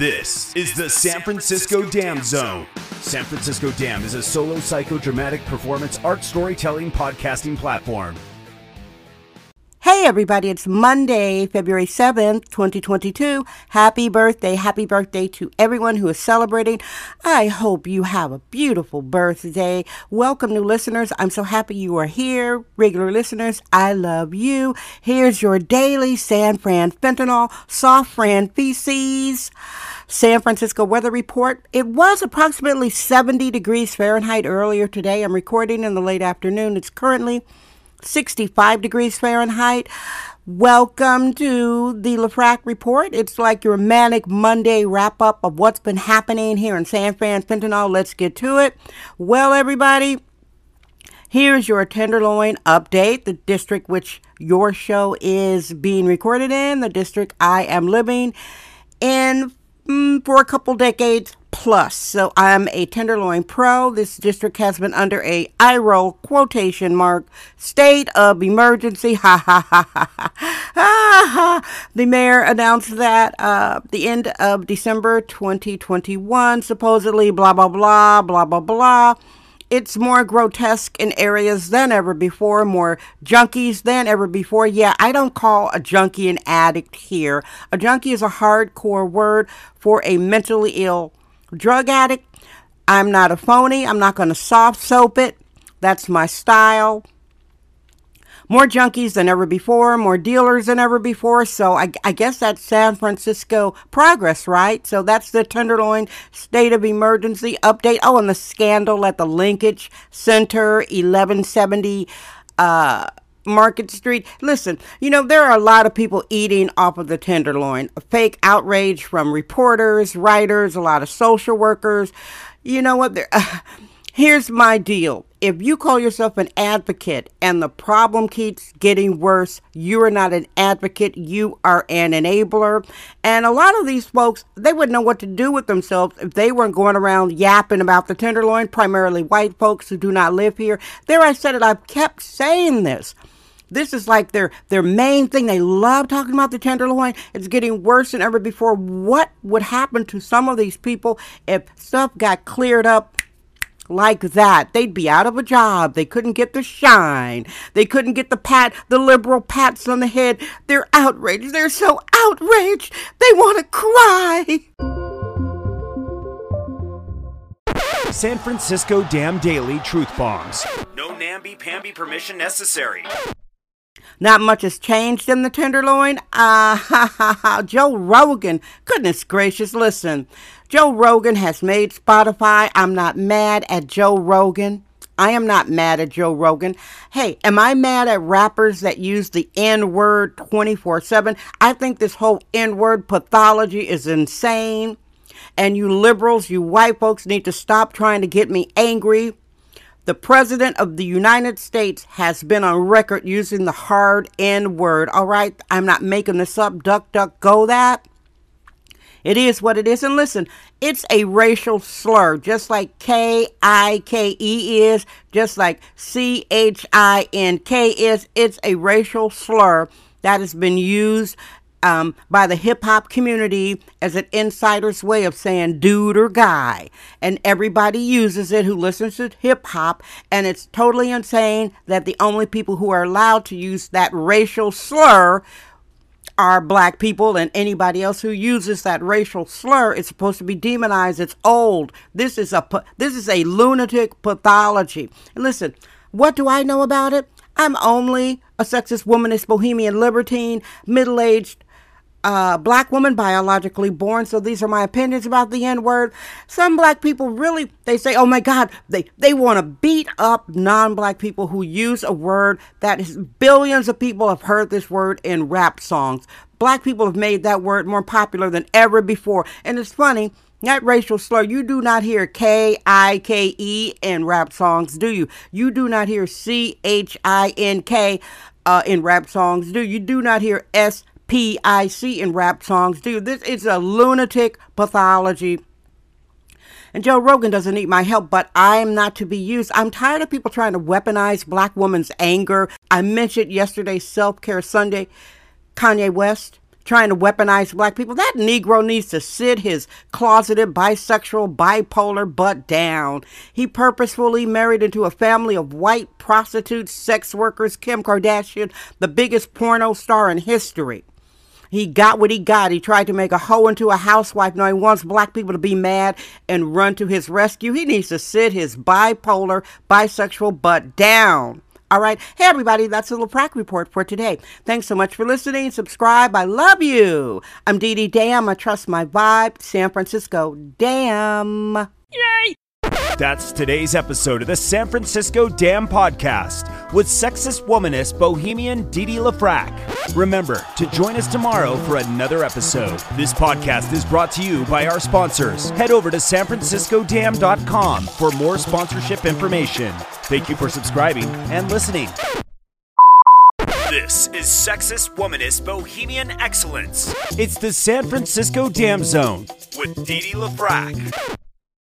This is the San Francisco Dam Zone. San Francisco Dam is a solo psychodramatic performance art storytelling podcasting platform. Hey everybody, it's Monday, February 7th, 2022. Happy birthday, happy birthday to everyone who is celebrating. I hope you have a beautiful birthday. Welcome new listeners. I'm so happy you are here. Regular listeners, I love you. Here's your daily San Fran fentanyl, soft Fran feces. San Francisco weather report. It was approximately 70 degrees Fahrenheit earlier today. I'm recording in the late afternoon. It's currently 65 degrees Fahrenheit. Welcome to the LaFrac Report. It's like your manic Monday wrap up of what's been happening here in San Fran Fentanyl. Let's get to it. Well, everybody, here's your Tenderloin update. The district which your show is being recorded in, the district I am living in mm, for a couple decades plus. So I'm a Tenderloin Pro. This district has been under a eye roll quotation mark state of emergency. Ha ha ha ha ha. ha. The mayor announced that uh, the end of December 2021, supposedly blah blah blah blah blah blah. It's more grotesque in areas than ever before, more junkies than ever before. Yeah, I don't call a junkie an addict here. A junkie is a hardcore word for a mentally ill drug addict. I'm not a phony. I'm not going to soft soap it. That's my style. More junkies than ever before, more dealers than ever before. So I, I, guess that's San Francisco progress, right? So that's the Tenderloin State of Emergency update. Oh, and the scandal at the Linkage Center, 1170 uh, Market Street. Listen, you know, there are a lot of people eating off of the Tenderloin. Fake outrage from reporters, writers, a lot of social workers. You know what? Uh, here's my deal. If you call yourself an advocate and the problem keeps getting worse, you are not an advocate, you are an enabler. And a lot of these folks, they wouldn't know what to do with themselves if they weren't going around yapping about the Tenderloin, primarily white folks who do not live here. There I said it, I've kept saying this. This is like their their main thing. They love talking about the tenderloin. It's getting worse than ever before. What would happen to some of these people if stuff got cleared up like that. They'd be out of a job. They couldn't get the shine. They couldn't get the pat, the liberal pats on the head. They're outraged. They're so outraged. They want to cry. San Francisco Dam Daily Truth Bombs. No namby-pamby permission necessary. Not much has changed in the Tenderloin. Uh, ha, ha, ha. Joe Rogan. Goodness gracious, listen. Joe Rogan has made Spotify. I'm not mad at Joe Rogan. I am not mad at Joe Rogan. Hey, am I mad at rappers that use the N word 24 7? I think this whole N word pathology is insane. And you liberals, you white folks need to stop trying to get me angry the President of the United States has been on record using the hard N word. All right, I'm not making this up. Duck, duck, go that. It is what it is. And listen, it's a racial slur, just like K I K E is, just like C H I N K is. It's a racial slur that has been used um, by the hip hop community as an insider's way of saying dude or guy. And everybody uses it who listens to hip hop. And it's totally insane that the only people who are allowed to use that racial slur are black people and anybody else who uses that racial slur is supposed to be demonized. It's old. This is a this is a lunatic pathology. And listen, what do I know about it? I'm only a sexist, womanist, bohemian libertine, middle-aged uh, black woman, biologically born. So these are my opinions about the N word. Some black people really, they say, oh my God, they, they want to beat up non black people who use a word that is, billions of people have heard this word in rap songs. Black people have made that word more popular than ever before. And it's funny That racial slur, you do not hear K I K E in rap songs, do you? You do not hear C H I N K uh, in rap songs, do you? You do not hear S P I C in rap songs, Dude. This is a lunatic pathology. And Joe Rogan doesn't need my help, but I'm not to be used. I'm tired of people trying to weaponize black women's anger. I mentioned yesterday, Self Care Sunday, Kanye West trying to weaponize black people. That Negro needs to sit his closeted bisexual bipolar butt down. He purposefully married into a family of white prostitutes, sex workers, Kim Kardashian, the biggest porno star in history. He got what he got. He tried to make a hoe into a housewife. Now he wants black people to be mad and run to his rescue. He needs to sit his bipolar, bisexual butt down. All right. Hey, everybody, that's a LaFrac report for today. Thanks so much for listening. Subscribe. I love you. I'm Dee Dee Dam. I trust my vibe. San Francisco. Damn. Yay! That's today's episode of the San Francisco Dam Podcast with sexist womanist bohemian Didi LaFrac. Remember to join us tomorrow for another episode. This podcast is brought to you by our sponsors. Head over to sanfranciscodam.com for more sponsorship information. Thank you for subscribing and listening. This is Sexist Womanist Bohemian Excellence. It's the San Francisco Dam Zone with Didi LaFrac.